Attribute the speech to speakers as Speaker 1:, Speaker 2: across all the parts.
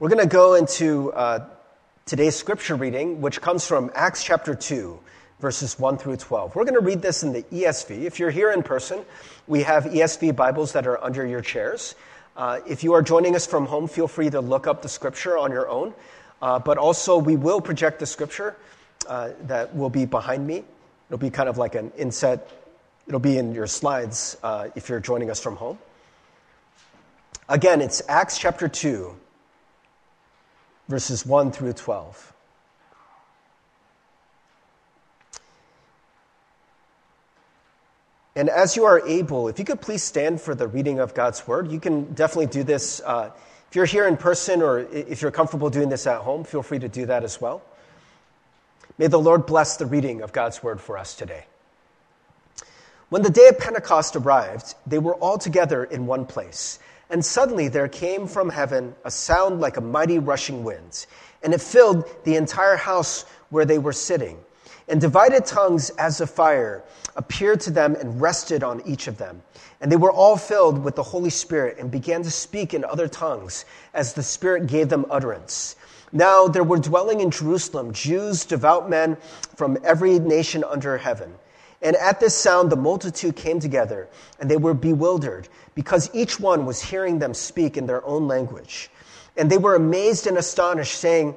Speaker 1: We're going to go into uh, today's scripture reading, which comes from Acts chapter 2, verses 1 through 12. We're going to read this in the ESV. If you're here in person, we have ESV Bibles that are under your chairs. Uh, if you are joining us from home, feel free to look up the scripture on your own. Uh, but also, we will project the scripture uh, that will be behind me. It'll be kind of like an inset, it'll be in your slides uh, if you're joining us from home. Again, it's Acts chapter 2, verses 1 through 12. And as you are able, if you could please stand for the reading of God's word, you can definitely do this. Uh, if you're here in person or if you're comfortable doing this at home, feel free to do that as well. May the Lord bless the reading of God's word for us today. When the day of Pentecost arrived, they were all together in one place. And suddenly there came from heaven a sound like a mighty rushing wind, and it filled the entire house where they were sitting. And divided tongues as of fire appeared to them and rested on each of them. And they were all filled with the Holy Spirit and began to speak in other tongues as the Spirit gave them utterance. Now there were dwelling in Jerusalem Jews, devout men from every nation under heaven. And at this sound, the multitude came together, and they were bewildered, because each one was hearing them speak in their own language. And they were amazed and astonished, saying,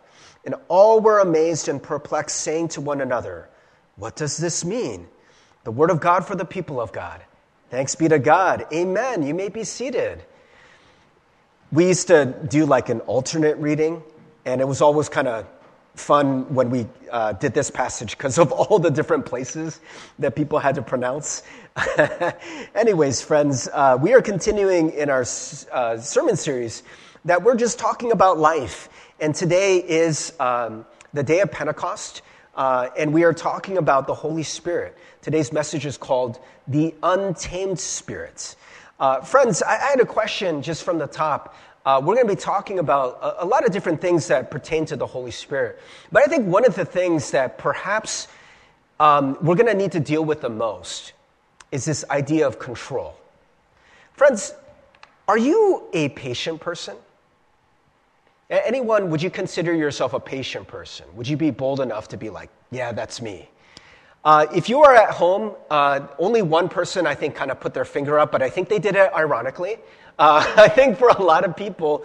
Speaker 1: And all were amazed and perplexed, saying to one another, What does this mean? The word of God for the people of God. Thanks be to God. Amen. You may be seated. We used to do like an alternate reading, and it was always kind of fun when we uh, did this passage because of all the different places that people had to pronounce. Anyways, friends, uh, we are continuing in our uh, sermon series that we're just talking about life and today is um, the day of Pentecost, uh, and we are talking about the Holy Spirit. Today's message is called The Untamed Spirit. Uh, friends, I, I, had a question just from the top. Uh, we're going to be talking about a, a, lot of different things that pertain to the Holy Spirit. But I think one of the things that perhaps um, we're going to need to deal with the most is this idea of control. Friends, are you a patient person? Anyone, would you consider yourself a patient person? Would you be bold enough to be like, yeah, that's me? Uh, if you are at home, uh, only one person I think kind of put their finger up, but I think they did it ironically. Uh, I think for a lot of people,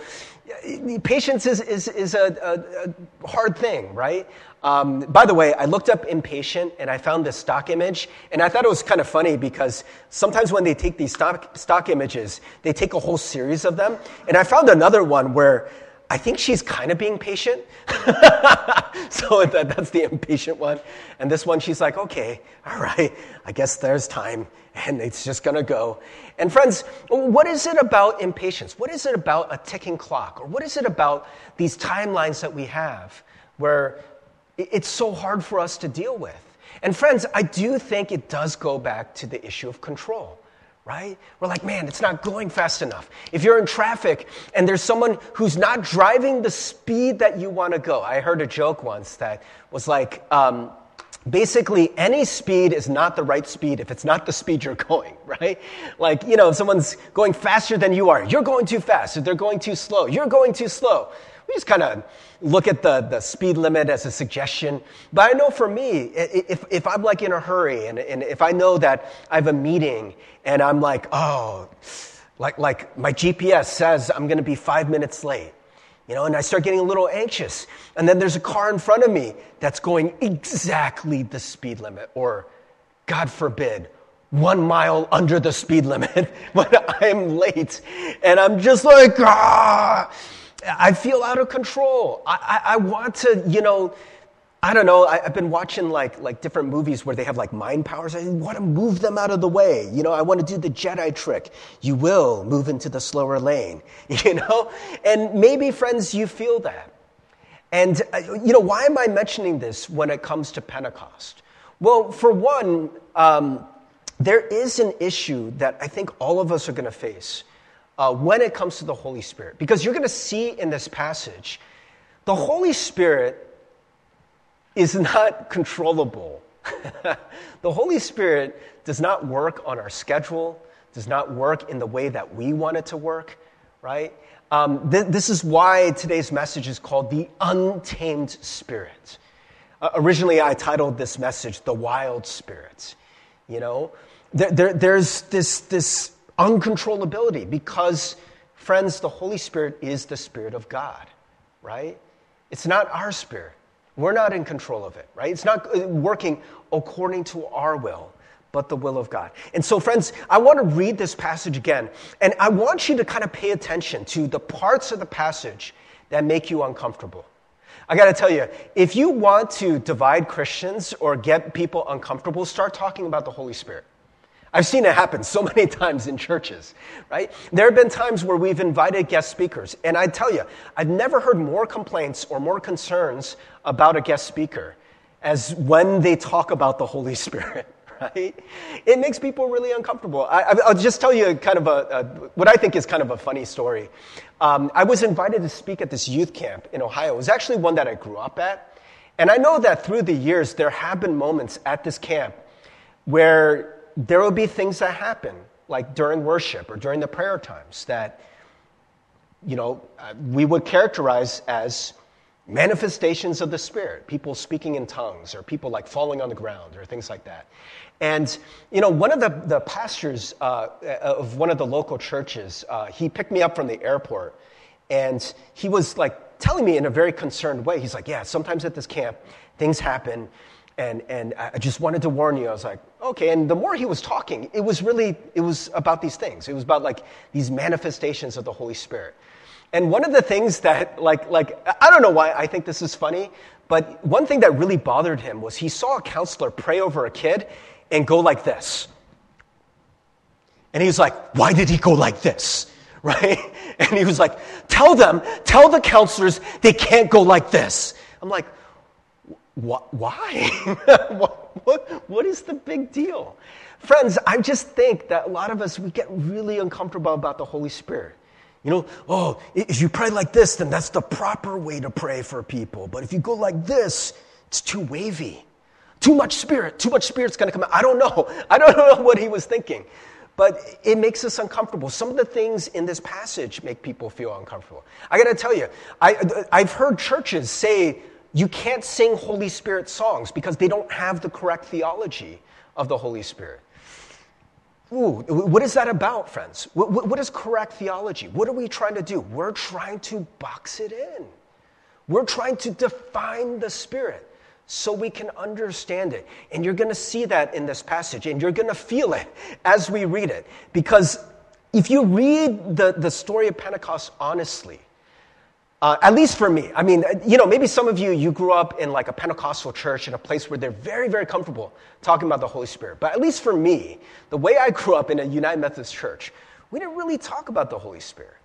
Speaker 1: patience is, is, is a, a, a hard thing, right? Um, by the way, I looked up impatient and I found this stock image, and I thought it was kind of funny because sometimes when they take these stock, stock images, they take a whole series of them. And I found another one where I think she's kind of being patient. so that, that's the impatient one. And this one, she's like, okay, all right, I guess there's time and it's just going to go. And friends, what is it about impatience? What is it about a ticking clock? Or what is it about these timelines that we have where it's so hard for us to deal with? And friends, I do think it does go back to the issue of control right? We're like, man, it's not going fast enough. If you're in traffic and there's someone who's not driving the speed that you want to go, I heard a joke once that was like, um, basically any speed is not the right speed if it's not the speed you're going, right? Like, you know, if someone's going faster than you are, you're going too fast. If they're going too slow, you're going too slow. We just kind of look at the, the speed limit as a suggestion. But I know for me, if, if I'm like in a hurry and, and if I know that I have a meeting and I'm like, oh, like, like my GPS says I'm going to be five minutes late, you know, and I start getting a little anxious. And then there's a car in front of me that's going exactly the speed limit, or God forbid, one mile under the speed limit when I'm late. And I'm just like, ah. I feel out of control. I, I, I want to, you know, I don't know. I, have been watching like like different movies where they have like mind powers. I want to move them out of the way. You know, I want to do the Jedi trick. You will move into the slower lane. You know, and maybe friends, you feel that. And, uh, you know, why am I mentioning this when it comes to Pentecost? Well, for one, um, there is an issue that I think all of us are going to face uh, when it comes to the Holy Spirit. Because you're going to see in this passage, the Holy Spirit is not controllable. the Holy Spirit does not work on our schedule, does not work in the way that we want it to work, right? Um, th- this is why today's message is called the Untamed Spirit. Uh, originally, I titled this message The Wild Spirit. You know, there, there, there's this, this uncontrollability because, friends, the Holy Spirit is the Spirit of God, right? It's not our spirit. We're not in control of it, right? It's not uh, working according to our will, but the will of God. And so, friends, I want to read this passage again, and I want you to kind of pay attention to the parts of the passage that make you uncomfortable. I got to tell you, if you want to divide Christians or get people uncomfortable, start talking about the Holy Spirit. I've seen it happen so many times in churches, right? There have been times where we've invited guest speakers, and I tell you, I've never heard more complaints or more concerns about a guest speaker as when they talk about the Holy Spirit, right? It makes people really uncomfortable. I, will just tell you kind of a, a, what I think is kind of a funny story. Um, I was invited to speak at this youth camp in Ohio. It was actually one that I grew up at. And I know that through the years, there have been moments at this camp where there will be things that happen, like during worship or during the prayer times, that, you know, uh, we would characterize as manifestations of the Spirit, people speaking in tongues, or people like falling on the ground, or things like that. And, you know, one of the, the pastors uh, of one of the local churches, uh, he picked me up from the airport, and he was like telling me in a very concerned way. He's like, Yeah, sometimes at this camp, things happen and, and I just wanted to warn you. I was like, okay. And the more he was talking, it was really, it was about these things. It was about like these manifestations of the Holy Spirit. And one of the things that, like, like, I don't know why I think this is funny, but one thing that really bothered him was he saw a counselor pray over a kid and go like this. And he was like, why did he go like this? Right? And he was like, tell them, tell the counselors they can't go like this. I'm like, why? what, what, what is the big deal? Friends, I just think that a lot of us, we get really uncomfortable about the Holy Spirit. You know, oh, if you pray like this, then that's the proper way to pray for people. But if you go like this, it's too wavy. Too much spirit. Too much spirit's going to come out. I don't know. I don't know what he was thinking. But it makes us uncomfortable. Some of the things in this passage make people feel uncomfortable. I got to tell you, I, I've heard churches say, you can't sing Holy Spirit songs because they don't have the correct theology of the Holy Spirit. Ooh, what is that about, friends? What, what is correct theology? What are we trying to do? We're trying to box it in. We're trying to define the Spirit so we can understand it. And you're going to see that in this passage, and you're going to feel it as we read it. Because if you read the, the story of Pentecost honestly, uh, at least for me. I mean, you know, maybe some of you, you grew up in like a Pentecostal church in a place where they're very, very comfortable talking about the Holy Spirit. But at least for me, the way I grew up in a United Methodist church, we didn't really talk about the Holy Spirit.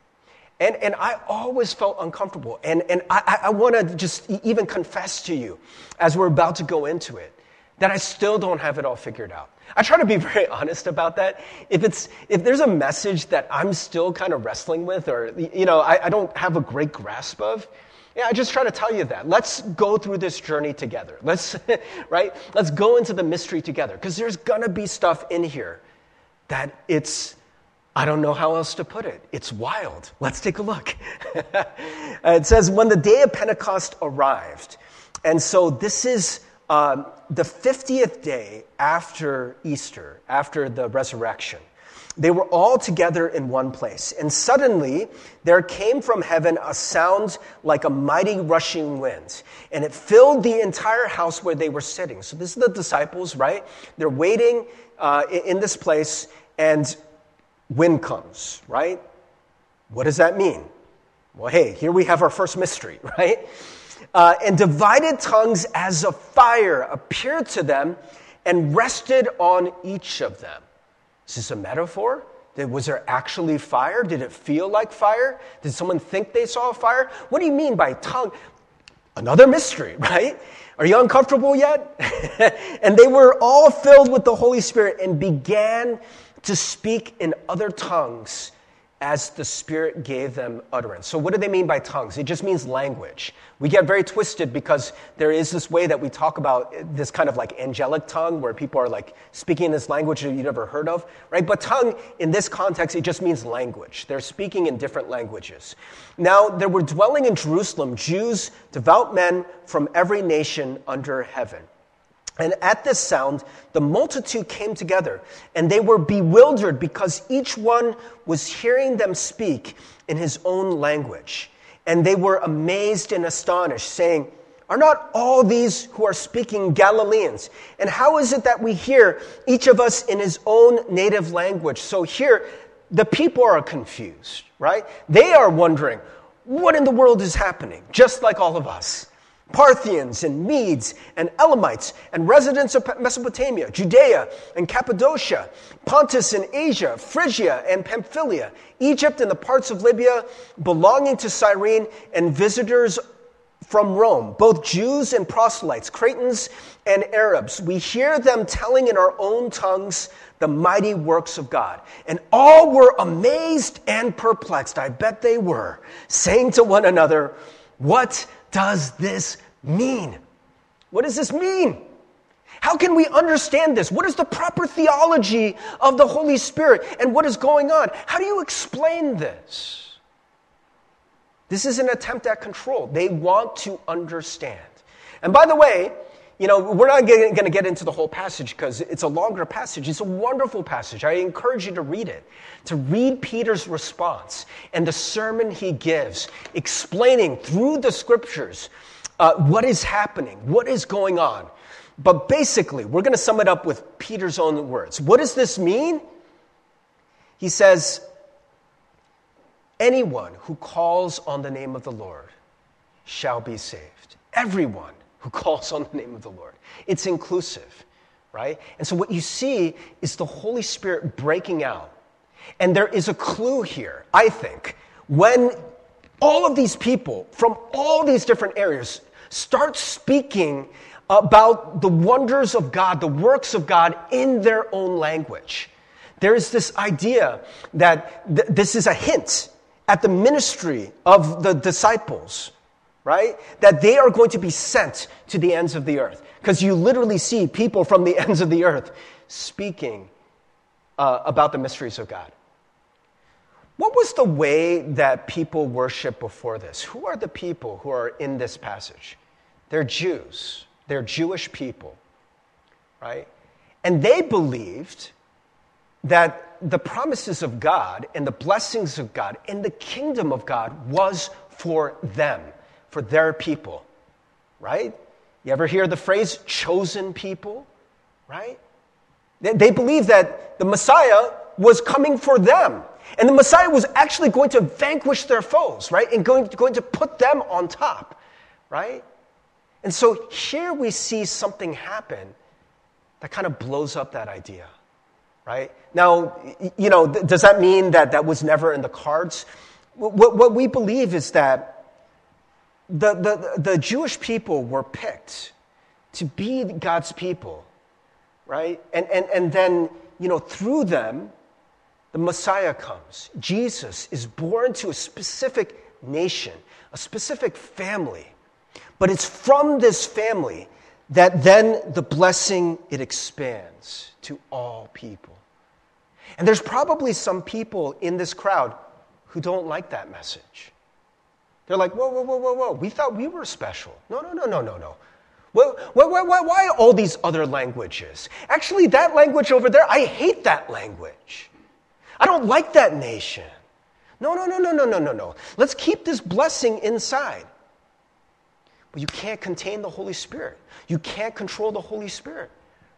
Speaker 1: And, and I always felt uncomfortable. And, and I, I want to just even confess to you as we're about to go into it that I still don't have it all figured out. I try to be very honest about that. If it's if there's a message that I'm still kind of wrestling with, or you know, I, I don't have a great grasp of, yeah, I just try to tell you that. Let's go through this journey together. Let's right. Let's go into the mystery together because there's gonna be stuff in here that it's. I don't know how else to put it. It's wild. Let's take a look. it says, when the day of Pentecost arrived. And so this is um, the 50th day after Easter, after the resurrection, they were all together in one place. And suddenly there came from heaven a sound like a mighty rushing wind, and it filled the entire house where they were sitting. So this is the disciples, right? They're waiting uh, in this place, and wind comes, right? What does that mean? Well, hey, here we have our first mystery, right? Uh, and divided tongues as a fire appeared to them and rested on each of them. Is this a metaphor? Was there actually fire? Did it feel like fire? Did someone think they saw a fire? What do you mean by tongue? Another mystery, right? Are you uncomfortable yet? and they were all filled with the Holy Spirit and began to speak in other tongues as the Spirit gave them utterance. So, what do they mean by tongues? It just means language. We get very twisted because there is this way that we talk about this kind of like angelic tongue where people are like speaking this language that you never heard of, right? But tongue, in this context, it just means language. They're speaking in different languages. Now, there were dwelling in Jerusalem Jews, devout men from every nation under heaven. And at this sound, the multitude came together, and they were bewildered because each one was hearing them speak in his own language. And they were amazed and astonished, saying, Are not all these who are speaking Galileans? And how is it that we hear each of us in his own native language? So here, the people are confused, right? They are wondering, What in the world is happening? Just like all of us. Parthians and Medes and Elamites and residents of Mesopotamia, Judea and Cappadocia, Pontus and Asia, Phrygia and Pamphylia, Egypt and the parts of Libya belonging to Cyrene, and visitors from Rome, both Jews and proselytes, Cretans and Arabs. We hear them telling in our own tongues the mighty works of God. And all were amazed and perplexed. I bet they were, saying to one another, What does this mean? What does this mean? How can we understand this? What is the proper theology of the Holy Spirit and what is going on? How do you explain this? This is an attempt at control. They want to understand. And by the way, you know, we're not going to get into the whole passage because it's a longer passage. It's a wonderful passage. I encourage you to read it, to read Peter's response and the sermon he gives, explaining through the scriptures uh, what is happening, what is going on. But basically, we're going to sum it up with Peter's own words. What does this mean? He says, Anyone who calls on the name of the Lord shall be saved. Everyone who calls on the name of the Lord. It's inclusive, right? And so what you see is the Holy Spirit breaking out. And there is a clue here, I think, when all of these people from all these different areas start speaking about the wonders of God, the works of God in their own language. There is this idea that th- this is a hint at the ministry of the disciples right? That they are going to be sent to the ends of the earth. Because you literally see people from the ends of the earth speaking uh, about the mysteries of God. What was the way that people worship before this? Who are the people who are in this passage? They're Jews, they're Jewish people, right? And they believed that the promises of God and the blessings of God and the kingdom of God was for them for their people, right? You ever hear the phrase chosen people, right? They, believe that the Messiah was coming for them. And the Messiah was actually going to vanquish their foes, right? And going, going to put them on top, right? And so here we see something happen that kind of blows up that idea, right? Now, you know, does that mean that that was never in the cards? What, what we believe is that the, the, the Jewish people were picked to be God's people, right? And, and, and then, you know, through them, the Messiah comes. Jesus is born to a specific nation, a specific family. But it's from this family that then the blessing it expands to all people. And there's probably some people in this crowd who don't like that message. They're like, whoa, whoa, whoa, whoa, whoa. We thought we were special. No, no, no, no, no, no. Why, why, why, why all these other languages? Actually, that language over there, I hate that language. I don't like that nation. No, no, no, no, no, no, no, no. Let's keep this blessing inside. But you can't contain the Holy Spirit. You can't control the Holy Spirit,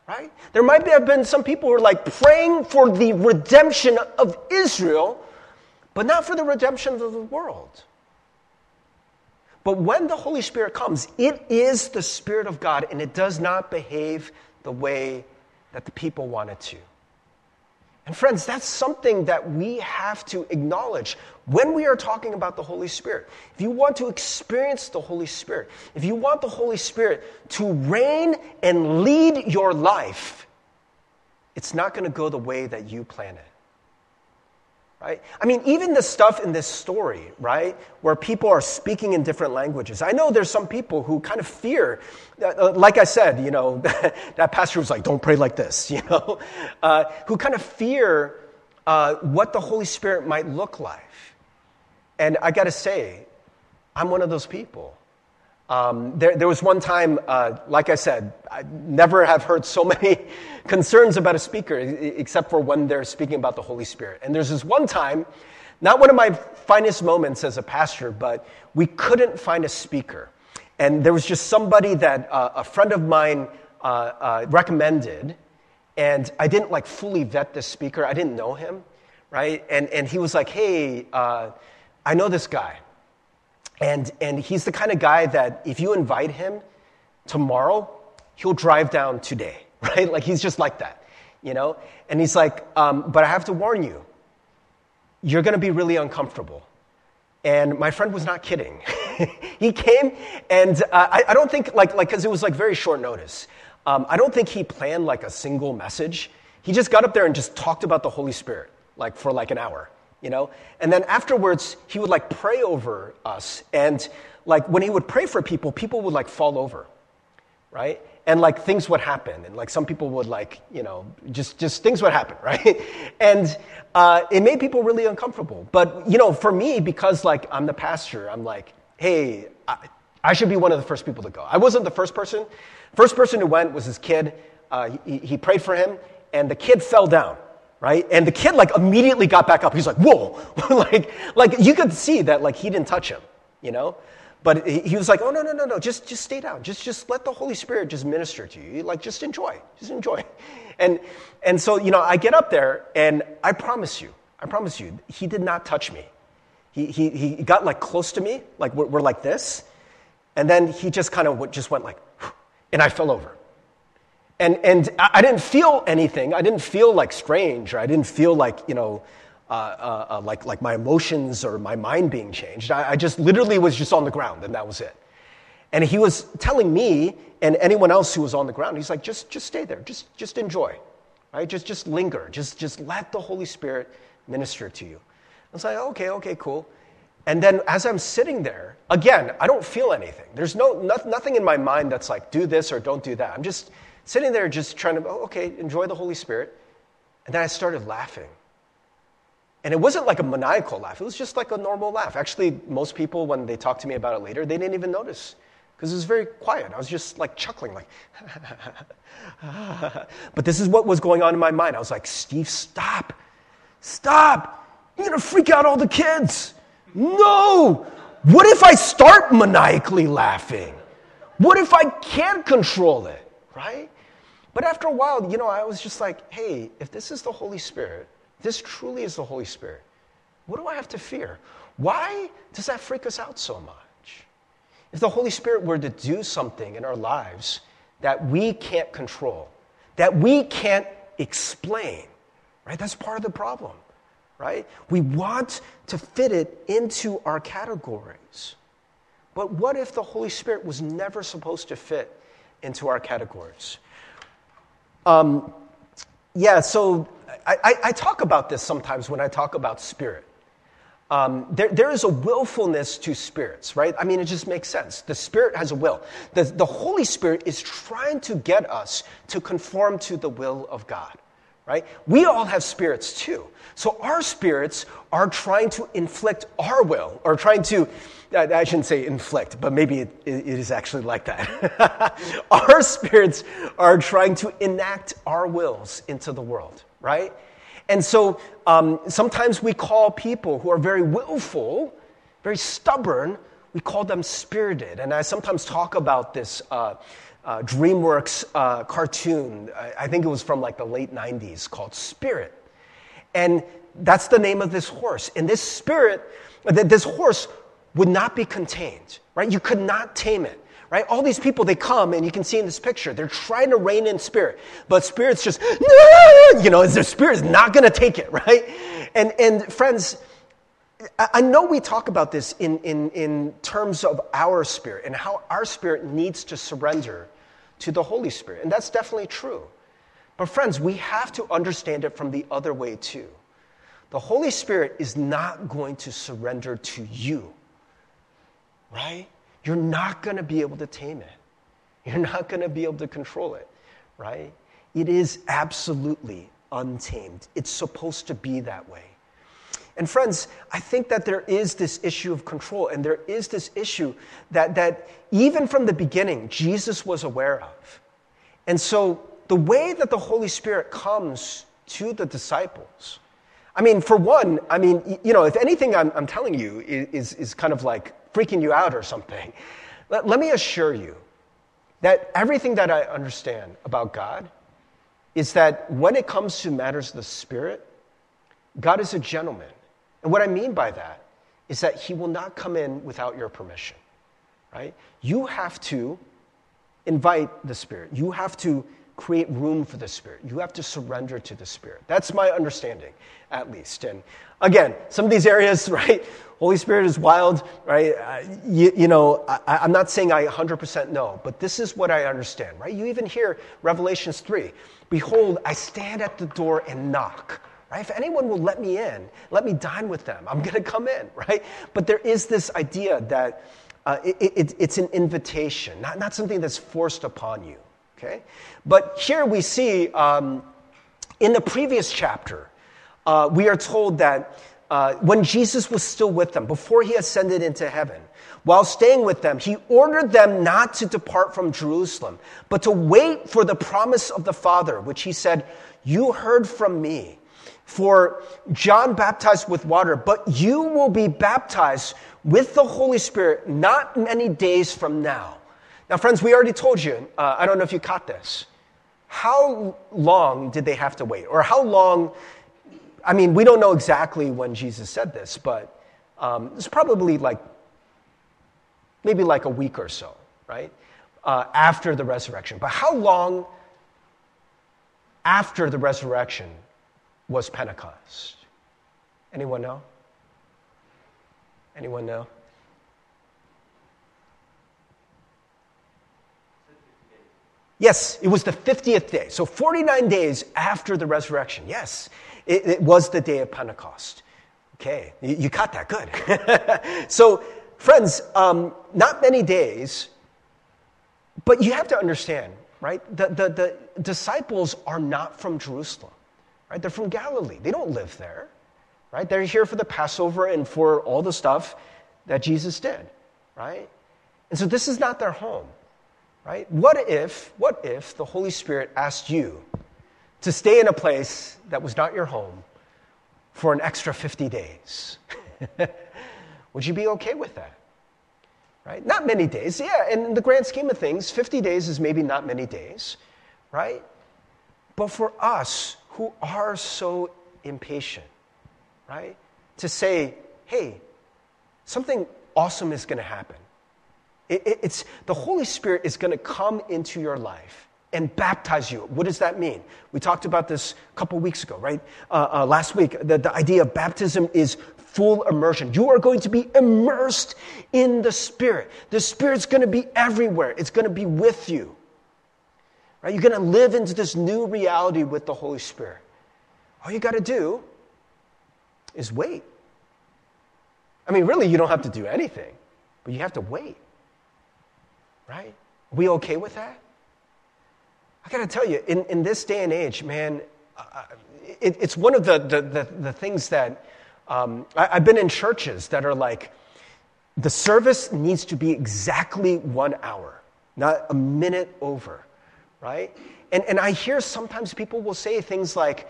Speaker 1: right? There might have been some people who are like praying for the redemption of Israel, but not for the redemption of the world. But when the Holy Spirit comes, it is the Spirit of God and it does not behave the way that the people want it to. And friends, that's something that we have to acknowledge when we are talking about the Holy Spirit. If you want to experience the Holy Spirit, if you want the Holy Spirit to reign and lead your life, it's not going to go the way that you plan it. Right? I mean, even the stuff in this story, right, where people are speaking in different languages. I know there's some people who kind of fear, uh, like I said, you know, that pastor was like, don't pray like this, you know, uh, who kind of fear uh, what the Holy Spirit might look like. And I got to say, I'm one of those people. Um, there, there, was one time, uh, like I said, I never have heard so many concerns about a speaker except for when they're speaking about the Holy Spirit. And there's this one time, not one of my finest moments as a pastor, but we couldn't find a speaker. And there was just somebody that uh, a friend of mine uh, uh recommended, and I didn't like fully vet this speaker. I didn't know him, right? And, and he was like, hey, uh, I know this guy. And, and he's the kind of guy that if you invite him tomorrow, he'll drive down today, right? Like he's just like that, you know? And he's like, um, but I have to warn you, you're to be really uncomfortable. And my friend was not kidding. he came, and uh, I, I, don't think, like, like, because it was like very short notice. Um, I don't think he planned like a single message. He just got up there and just talked about the Holy Spirit, like for like an hour you know? And then afterwards, he would like pray over us. And like when he would pray for people, people would like fall over, right? And like things would happen. And like some people would like, you know, just, just things would happen, right? And uh, it made people really uncomfortable. But, you know, for me, because like I'm the pastor, I'm like, hey, I, I should be one of the first people to go. I wasn't the first person. First person who went was his kid. Uh, he, he prayed for him, and the kid fell down right? And the kid like immediately got back up. He's like, whoa, like, like you could see that like he didn't touch him, you know? But he was like, oh no, no, no, no, just, just stay down. Just, just let the Holy Spirit just minister to you. Like, just enjoy, just enjoy. And, and so, you know, I get up there and I promise you, I promise you, he did not touch me. He, he, he got like close to me, like we're, we're like this. And then he just kind of just went like, and I fell over. And, and I didn't feel anything. I didn't feel like strange, or I didn't feel like, you know, uh, uh, uh, like, like my emotions or my mind being changed. I, I just literally was just on the ground, and that was it. And he was telling me and anyone else who was on the ground, he's like, just, just stay there, just, just enjoy, right? Just, just linger, just, just let the Holy Spirit minister to you. I was like, okay, okay, cool. And then as I'm sitting there, again, I don't feel anything. There's no, no, nothing in my mind that's like, do this or don't do that. I'm just sitting there just trying to, oh, okay, enjoy the Holy Spirit. And then I started laughing. And it wasn't like a maniacal laugh, it was just like a normal laugh. Actually, most people, when they talked to me about it later, they didn't even notice because it was very quiet. I was just like chuckling, like, but this is what was going on in my mind. I was like, Steve, stop, stop. You're going to freak out all the kids. No. What if I start maniacally laughing? What if I can't control it, right? But after a while, you know, I was just like, hey, if this is the Holy Spirit, this truly is the Holy Spirit, what do I have to fear? Why does that freak us out so much? If the Holy Spirit were to do something in our lives that we can't control, that we can't explain, right? That's part of the problem, right? We want to fit it into our categories. But what if the Holy Spirit was never supposed to fit into our categories? Um, yeah, so I, I, talk about this sometimes when I talk about spirit. Um, there, there is a willfulness to spirits, right? I mean, it just makes sense. The Spirit has a will. The, the Holy Spirit is trying to get us to conform to the will of God, right? We all have spirits too. So our spirits are trying to inflict our will, or trying to I shouldn't say inflict, but maybe it, it is actually like that. our spirits are trying to enact our wills into the world, right? And so um, sometimes we call people who are very willful, very stubborn, we call them spirited. And I sometimes talk about this uh, uh, DreamWorks uh, cartoon, I, I think it was from like the late 90s, called Spirit. And that's the name of this horse. And this spirit, that this horse would not be contained, right? You could not tame it. Right? All these people, they come, and you can see in this picture, they're trying to rein in spirit, but spirit's just, you know, their spirit is not going to take it, right? And, and friends, I know we talk about this in, in, in terms of our spirit and how our spirit needs to surrender to the Holy Spirit. And that's definitely true. But, friends, we have to understand it from the other way too. The Holy Spirit is not going to surrender to you, right? You're not going to be able to tame it. You're not going to be able to control it, right? It is absolutely untamed. It's supposed to be that way. And friends, I think that there is this issue of control, and there is this issue that, that even from the beginning, Jesus was aware of. And so the way that the Holy Spirit comes to the disciples, I mean, for one, I mean, you know, if anything I'm, I'm telling you is, is kind of like freaking you out or something. Let, let me assure you that everything that I understand about God is that when it comes to matters of the Spirit, God is a gentleman. And what I mean by that is that He will not come in without your permission, right? You have to invite the Spirit. You have to create room for the Spirit. You have to surrender to the Spirit. That's my understanding, at least. And again, some of these areas, right? Holy Spirit is wild, right? Uh, you, you, know, I, I'm not saying I 100% know, but this is what I understand, right? You even hear Revelations 3 Behold, I stand at the door and knock. Right? If anyone will let me in, let me dine with them, I'm going to come in, right? But there is this idea that uh, it, it, it's an invitation, not, not something that's forced upon you. Okay? But here we see um, in the previous chapter, uh, we are told that uh, when Jesus was still with them, before he ascended into heaven, while staying with them, he ordered them not to depart from Jerusalem, but to wait for the promise of the Father, which he said, You heard from me. For John baptized with water, but you will be baptized with the Holy Spirit not many days from now. Now, friends, we already told you, uh, I don't know if you caught this. How long did they have to wait? Or how long, I mean, we don't know exactly when Jesus said this, but um, it's probably like maybe like a week or so, right? Uh, after the resurrection. But how long after the resurrection was Pentecost? Anyone know? Anyone know? Yes, it was the 50th day. So 49 days after the resurrection. Yes, it, it was the day of Pentecost. Okay, you, you caught that. Good. so, friends, um, not many days, but you have to understand, right? The, the, the disciples are not from Jerusalem, right? They're from Galilee. They don't live there, right? They're here for the Passover and for all the stuff that Jesus did, right? And so this is not their home. Right? What if, what if the Holy Spirit asked you to stay in a place that was not your home for an extra 50 days? Would you be okay with that? Right? Not many days. Yeah, and in the grand scheme of things, 50 days is maybe not many days, right? But for us who are so impatient, right? To say, hey, something awesome is going to happen. It, it, it's, the Holy Spirit is going to come into your life and baptize you. What does that mean? We talked about this a couple weeks ago, right? Uh, uh, last week, the, the idea of baptism is full immersion. You are going to be immersed in the Spirit. The Spirit's going to be everywhere, it's going to be with you. Right? You're going to live into this new reality with the Holy Spirit. All you got to do is wait. I mean, really, you don't have to do anything, but you have to wait. Right? Are we okay with that? I got to tell you, in, in this day and age, man, uh, it, it's one of the, the, the, the things that um, I, I've been in churches that are like, the service needs to be exactly one hour, not a minute over, right? And, and I hear sometimes people will say things like,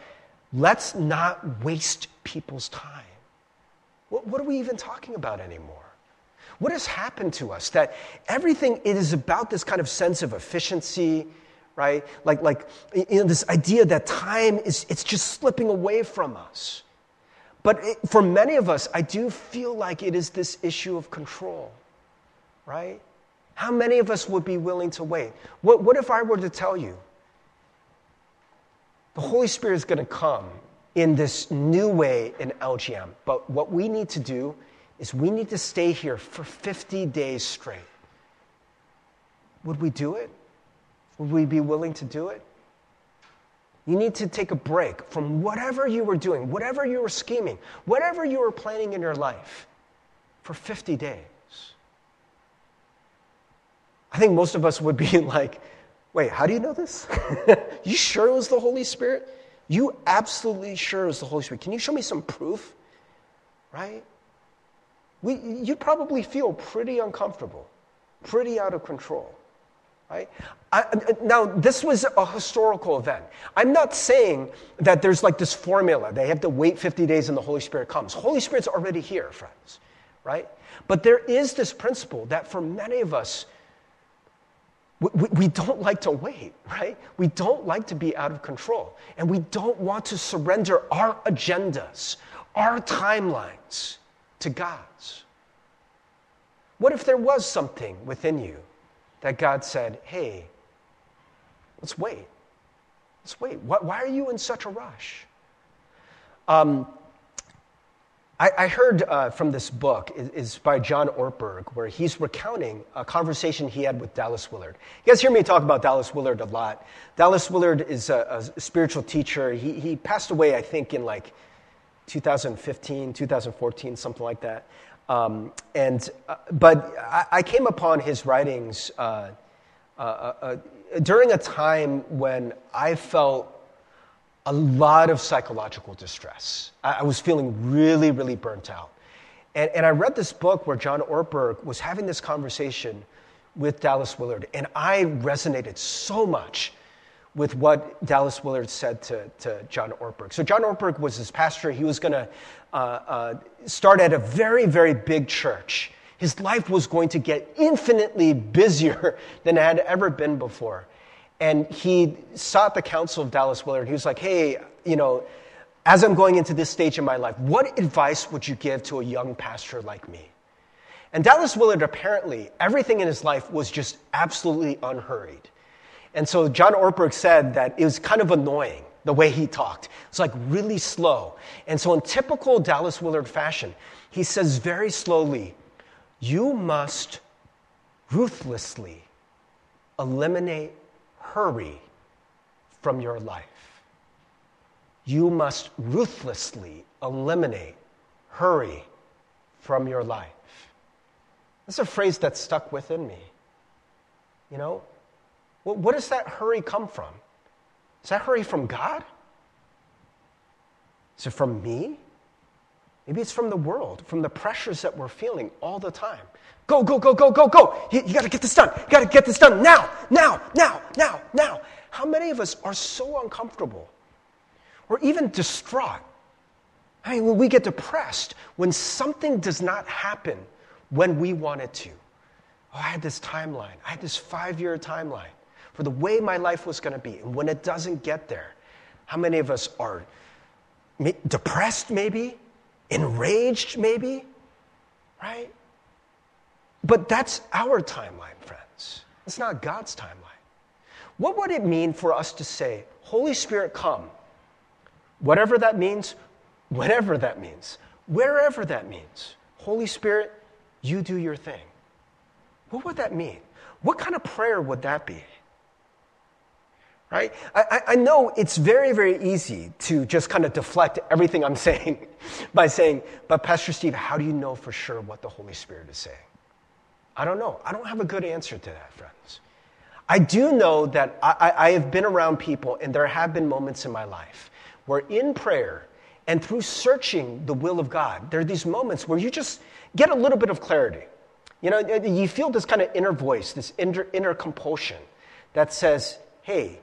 Speaker 1: let's not waste people's time. What, what are we even talking about anymore? What has happened to us that everything is about this kind of sense of efficiency, right? Like, like you know, this idea that time is it's just slipping away from us. But it, for many of us, I do feel like it is this issue of control, right? How many of us would be willing to wait? What, what if I were to tell you the Holy Spirit is going to come in this new way in LGM, but what we need to do is we need to stay here for 50 days straight. Would we do it? Would we be willing to do it? You need to take a break from whatever you were doing, whatever you were scheming, whatever you were planning in your life for 50 days. I think most of us would be like, wait, how do you know this? you sure it was the Holy Spirit? You absolutely sure it was the Holy Spirit? Can you show me some proof? Right? We, you'd probably feel pretty uncomfortable, pretty out of control. Right? I, now, this was a historical event. I'm not saying that there's like this formula. They have to wait 50 days and the Holy Spirit comes. Holy Spirit's already here, friends. Right? But there is this principle that for many of us, we, we, don't like to wait, right? We don't like to be out of control. And we don't want to surrender our agendas, our timelines to God's. What if there was something within you that God said, hey, let's wait? Let's wait. Why, are you in such a rush? Um, I, I heard uh, from this book is, by John Ortberg, where he's recounting a conversation he had with Dallas Willard. You guys hear me talk about Dallas Willard a lot. Dallas Willard is a, a spiritual teacher. He, he passed away, I think, in like 2015, 2014, something like that. Um, and, uh, but I, I, came upon his writings uh, uh, uh, uh during a time when I felt a lot of psychological distress. I, I was feeling really, really burnt out. And, and I read this book where John Ortberg was having this conversation with Dallas Willard, and I resonated so much with what Dallas Willard said to, to John Ortberg. So, John Ortberg was his pastor. He was going to uh, uh, start at a very, very big church. His life was going to get infinitely busier than it had ever been before. And he sought the counsel of Dallas Willard. He was like, hey, you know, as I'm going into this stage in my life, what advice would you give to a young pastor like me? And Dallas Willard apparently, everything in his life was just absolutely unhurried. And so John Ortberg said that it was kind of annoying the way he talked. It's like really slow. And so, in typical Dallas Willard fashion, he says very slowly, You must ruthlessly eliminate hurry from your life. You must ruthlessly eliminate hurry from your life. That's a phrase that stuck within me. You know, what does that hurry come from? Is that hurry from God? Is it from me? Maybe it's from the world, from the pressures that we're feeling all the time. Go, go, go, go, go, go. You, you got to get this done. You got to get this done now, now, now, now, now. How many of us are so uncomfortable or even distraught? I mean, when we get depressed when something does not happen when we want it to. Oh, I had this timeline. I had this five year timeline for the way my life was going to be. And when it doesn't get there, how many of us are depressed, maybe? Enraged, maybe? Right? But that's our timeline, friends. It's not God's timeline. What would it mean for us to say, Holy Spirit, come? Whatever that means, whatever that means, wherever that means. Holy Spirit, you do your thing. What would that mean? What kind of prayer would that be? Right? I, I know it's very, very easy to just kind of deflect everything I'm saying by saying, but Pastor Steve, how do you know for sure what the Holy Spirit is saying? I don't know. I don't have a good answer to that, friends. I do know that I, I, have been around people, and there have been moments in my life where, in prayer and through searching the will of God, there are these moments where you just get a little bit of clarity. You know, you feel this kind of inner voice, this inner, inner compulsion that says, hey,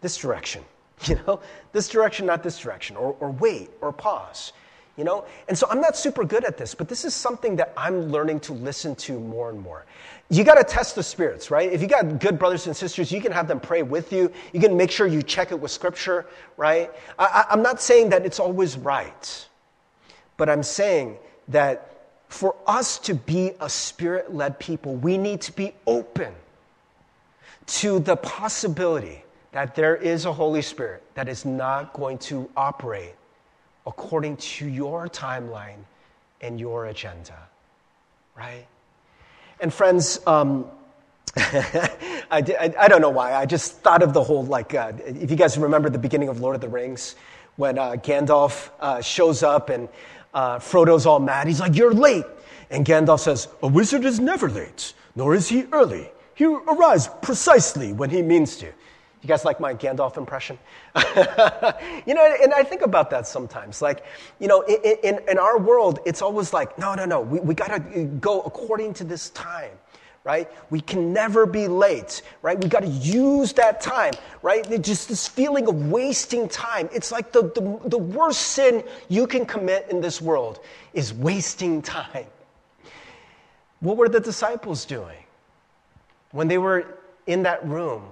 Speaker 1: this direction, you know, this direction, not this direction, or, or wait, or pause, you know? And so I'm not super good at this, but this is something that I'm learning to listen to more and more. You got to test the spirits, right? If you got good brothers and sisters, you can have them pray with you. You can make sure you check it with scripture, right? I, I'm not saying that it's always right, but I'm saying that for us to be a spirit led people, we need to be open to the possibility that there is a Holy Spirit that is not going to operate according to your timeline and your agenda, right? And friends, um, I, I, I, don't know why. I just thought of the whole, like, uh, if you guys remember the beginning of Lord of the Rings, when uh, Gandalf uh, shows up and uh, Frodo's all mad. He's like, You're late. And Gandalf says, A wizard is never late, nor is he early. He arrives precisely when he means to. You guys like my Gandalf impression? you know, and I think about that sometimes. Like, you know, in, in, in our world, it's always like, no, no, no, we, we got to go according to this time right? We can never be late, right? We got to use that time, right? It Just this feeling of wasting time. It's like the, the, the worst sin you can commit in this world is wasting time. What were the disciples doing when they were in that room,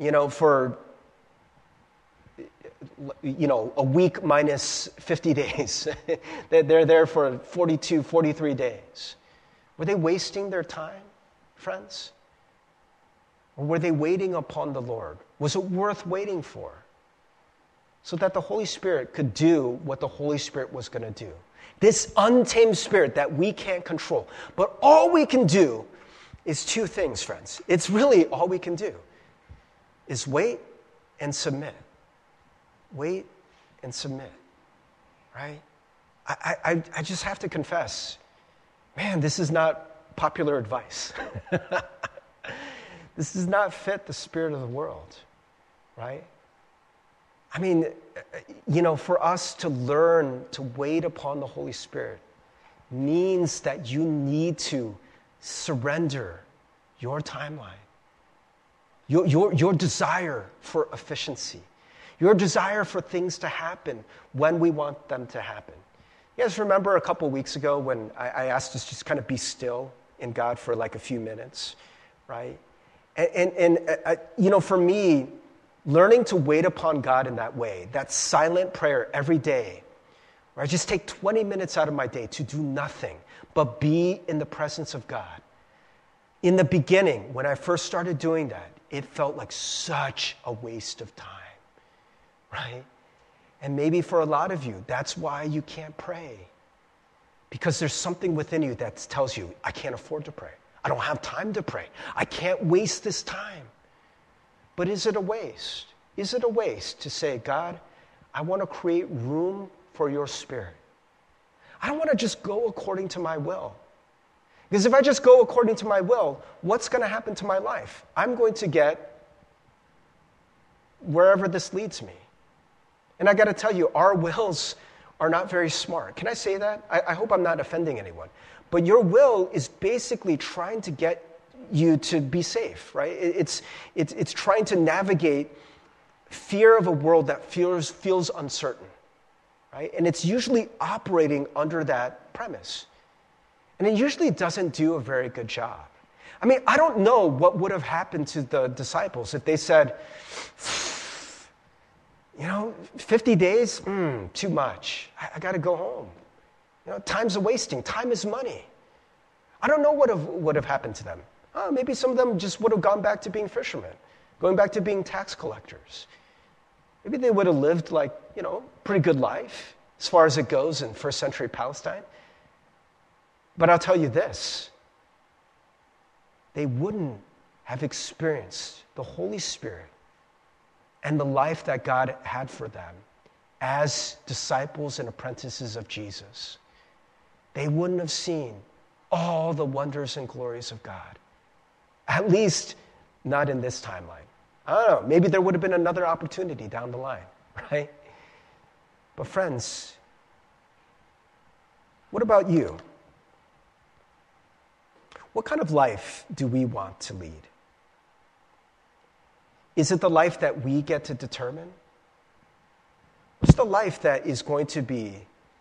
Speaker 1: you know, for you know, a week minus 50 days. They're there for 42, 43 days. Were they wasting their time, friends? Or were they waiting upon the Lord? Was it worth waiting for? So that the Holy Spirit could do what the Holy Spirit was going to do. This untamed spirit that we can't control. But all we can do is two things, friends. It's really all we can do is wait and submit. Wait and submit, right? I, I, I just have to confess man, this is not popular advice. this does not fit the spirit of the world, right? I mean, you know, for us to learn to wait upon the Holy Spirit means that you need to surrender your timeline, your, your, your desire for efficiency, your desire for things to happen when we want them to happen. You guys remember a couple weeks ago when I, I asked us just kind of be still in God for like a few minutes, right? And, and, and uh, uh, you know, for me, learning to wait upon God in that way, that silent prayer every day, where I just take 20 minutes out of my day to do nothing but be in the presence of God. In the beginning, when I first started doing that, it felt like such a waste of time, right? And maybe for a lot of you, that's why you can't pray. Because there's something within you that tells you, I can't afford to pray. I don't have time to pray. I can't waste this time. But is it a waste? Is it a waste to say, God, I want to create room for your spirit? I don't want to just go according to my will. Because if I just go according to my will, what's going to happen to my life? I'm going to get wherever this leads me. And I got to tell you, our wills are not very smart. Can I say that? I, I, hope I'm not offending anyone. But your will is basically trying to get you to be safe, right? It, it's, it's, it's trying to navigate fear of a world that feels, feels uncertain, right? And it's usually operating under that premise. And it usually doesn't do a very good job. I mean, I don't know what would have happened to the disciples if they said, you know, 50 days, mm, too much. I, I got to go home. You know, time's a wasting. Time is money. I don't know what would have happened to them. Oh, maybe some of them just would have gone back to being fishermen, going back to being tax collectors. Maybe they would have lived like, you know, pretty good life as far as it goes in first century Palestine. But I'll tell you this they wouldn't have experienced the Holy Spirit and the life that God had for them as disciples and apprentices of Jesus, they wouldn't have seen all the wonders and glories of God. At least not in this timeline. I don't know, maybe there would have been another opportunity down the line, right? But, friends, what about you? What kind of life do we want to lead? Is it the life that we get to determine? What's the life that is going to be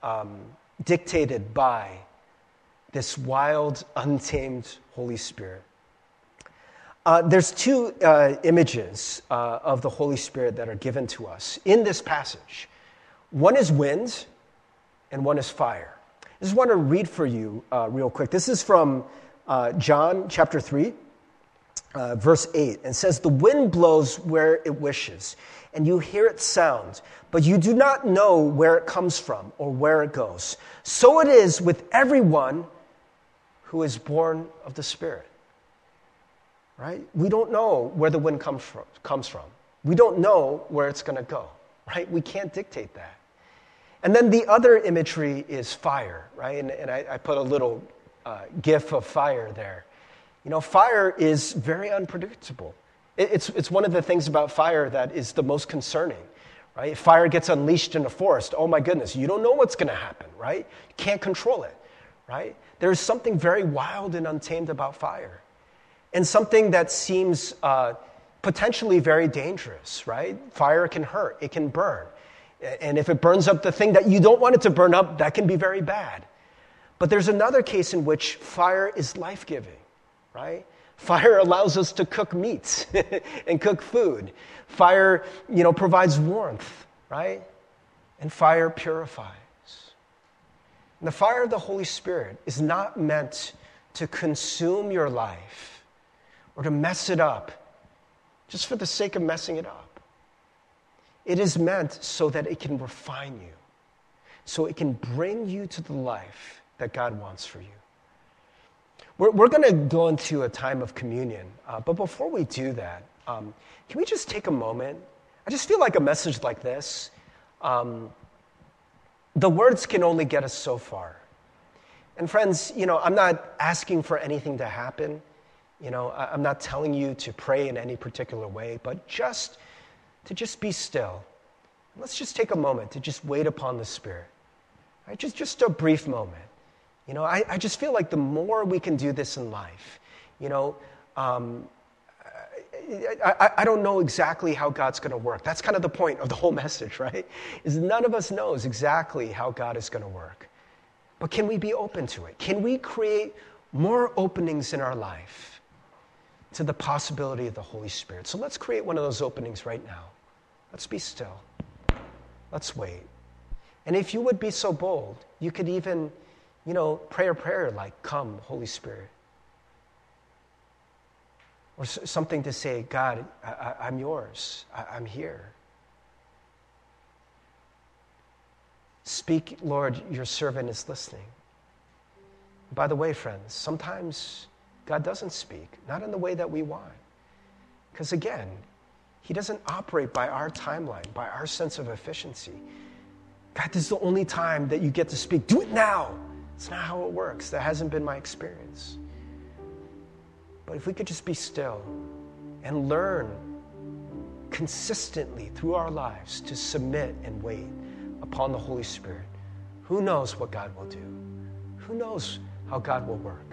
Speaker 1: um, dictated by this wild, untamed Holy Spirit? Uh, there's two uh, images uh, of the Holy Spirit that are given to us in this passage. One is wind, and one is fire. I just want to read for you uh, real quick. This is from uh, John chapter 3, uh, verse 8, and says, The wind blows where it wishes, and you hear its sound, but you do not know where it comes from or where it goes. So it is with everyone who is born of the Spirit. Right? We don't know where the wind comes from. Comes from. We don't know where it's going to go. Right? We can't dictate that. And then the other imagery is fire, right? And, and I, I, put a little uh, gif of fire there. You know, fire is very unpredictable. It, it's, it's one of the things about fire that is the most concerning, right? If fire gets unleashed in a forest, oh my goodness, you don't know what's going to happen, right? You can't control it, right? There's something very wild and untamed about fire, and something that seems uh, potentially very dangerous, right? Fire can hurt, it can burn. And if it burns up the thing that you don't want it to burn up, that can be very bad. But there's another case in which fire is life giving, right? Fire allows us to cook meats and cook food. Fire, you know, provides warmth, right? And fire purifies. And the fire of the Holy Spirit is not meant to consume your life or to mess it up just for the sake of messing it up. It is meant so that it can refine you, so it can bring you to the life that God wants for you. We're, we're going to go into a time of communion, uh, but before we do that, um, can we just take a moment? I just feel like a message like this, um, the words can only get us so far. And friends, you know, I'm not asking for anything to happen. You know, I'm not telling you to pray in any particular way, but just to just be still. Let's just take a moment to just wait upon the Spirit. Right? Just, just a brief moment. You know, I, I just feel like the more we can do this in life, you know, um, I, I, I, don't know exactly how God's going to work. That's kind of the point of the whole message, right? Is none of us knows exactly how God is going to work. But can we be open to it? Can we create more openings in our life to the possibility of the Holy Spirit? So let's create one of those openings right now. Let's be still. Let's wait. And if you would be so bold, you could even, you know, pray a prayer like, Come, Holy Spirit. Or something to say, God, I, am yours. I, I'm here. Speak, Lord, your servant is listening. By the way, friends, sometimes God doesn't speak, not in the way that we want. Because again, he doesn't operate by our timeline, by our sense of efficiency. God, this is the only time that you get to speak. Do it now. It's not how it works. That hasn't been my experience. But if we could just be still and learn consistently through our lives to submit and wait upon the Holy Spirit, who knows what God will do? Who knows how God will work?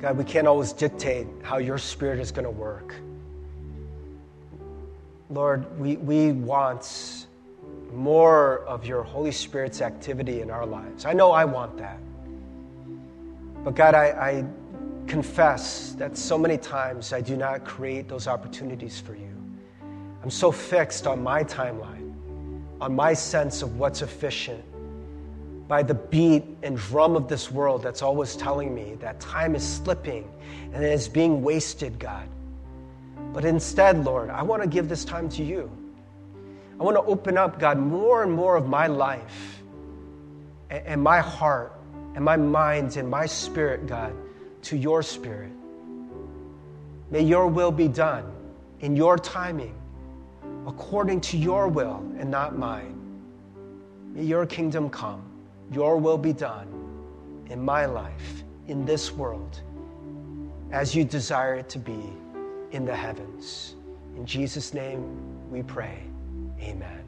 Speaker 1: God, we can't always dictate how your spirit is going to work. Lord, we, we want more of your Holy Spirit's activity in our lives. I know I want that. But God, I, I confess that so many times I do not create those opportunities for you. I'm so fixed on my timeline, on my sense of what's efficient, by the beat and drum of this world that's always telling me that time is slipping and it is being wasted, God. But instead, Lord, I want to give this time to you. I want to open up, God, more and more of my life and, my heart and my mind and my spirit, God, to your spirit. May your will be done in your timing, according to your will and not mine. May your kingdom come. Your will be done in my life, in this world, as you desire it to be in the heavens. In Jesus' name we pray. Amen.